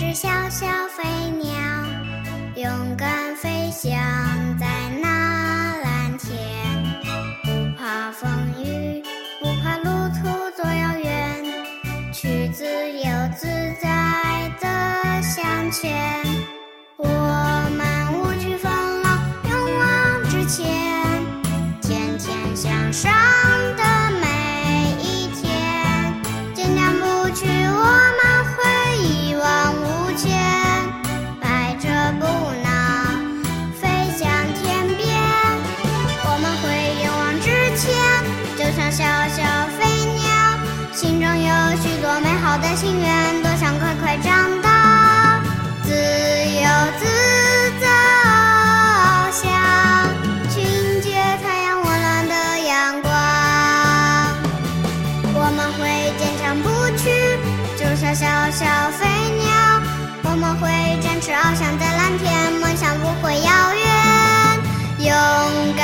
一只小小飞鸟勇敢飞翔在那蓝天不怕风雨不怕路途多遥远去自由自在的向前小小飞鸟，心中有许多美好的心愿，多想快快长大，自由自在翱翔，去迎接太阳温暖的阳光。我们会坚强不屈，就像小小飞鸟。我们会展翅翱翔在蓝天，梦想不会遥远，勇敢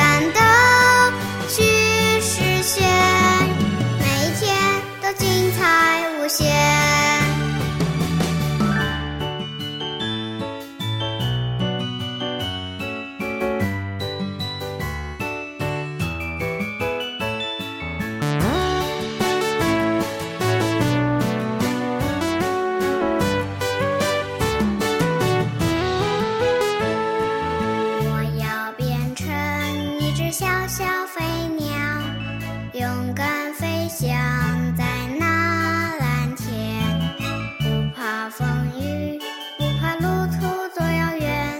想在那蓝天，不怕风雨，不怕路途多遥远，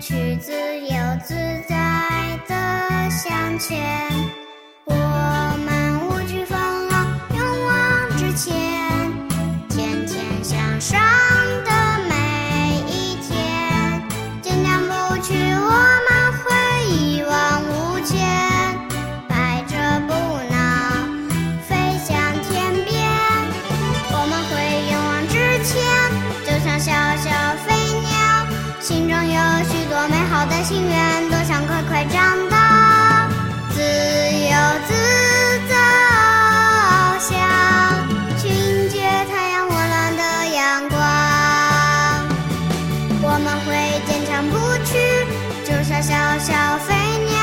去自由自在的向前。前，就像小小飞鸟，心中有许多美好的心愿，多想快快长大，自由自在翱翔，去迎接太阳温暖的阳光。我们会坚强不屈，就像小小飞鸟。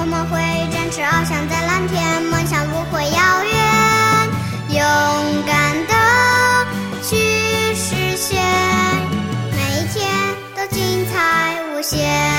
我们会展翅翱翔在蓝天。谢。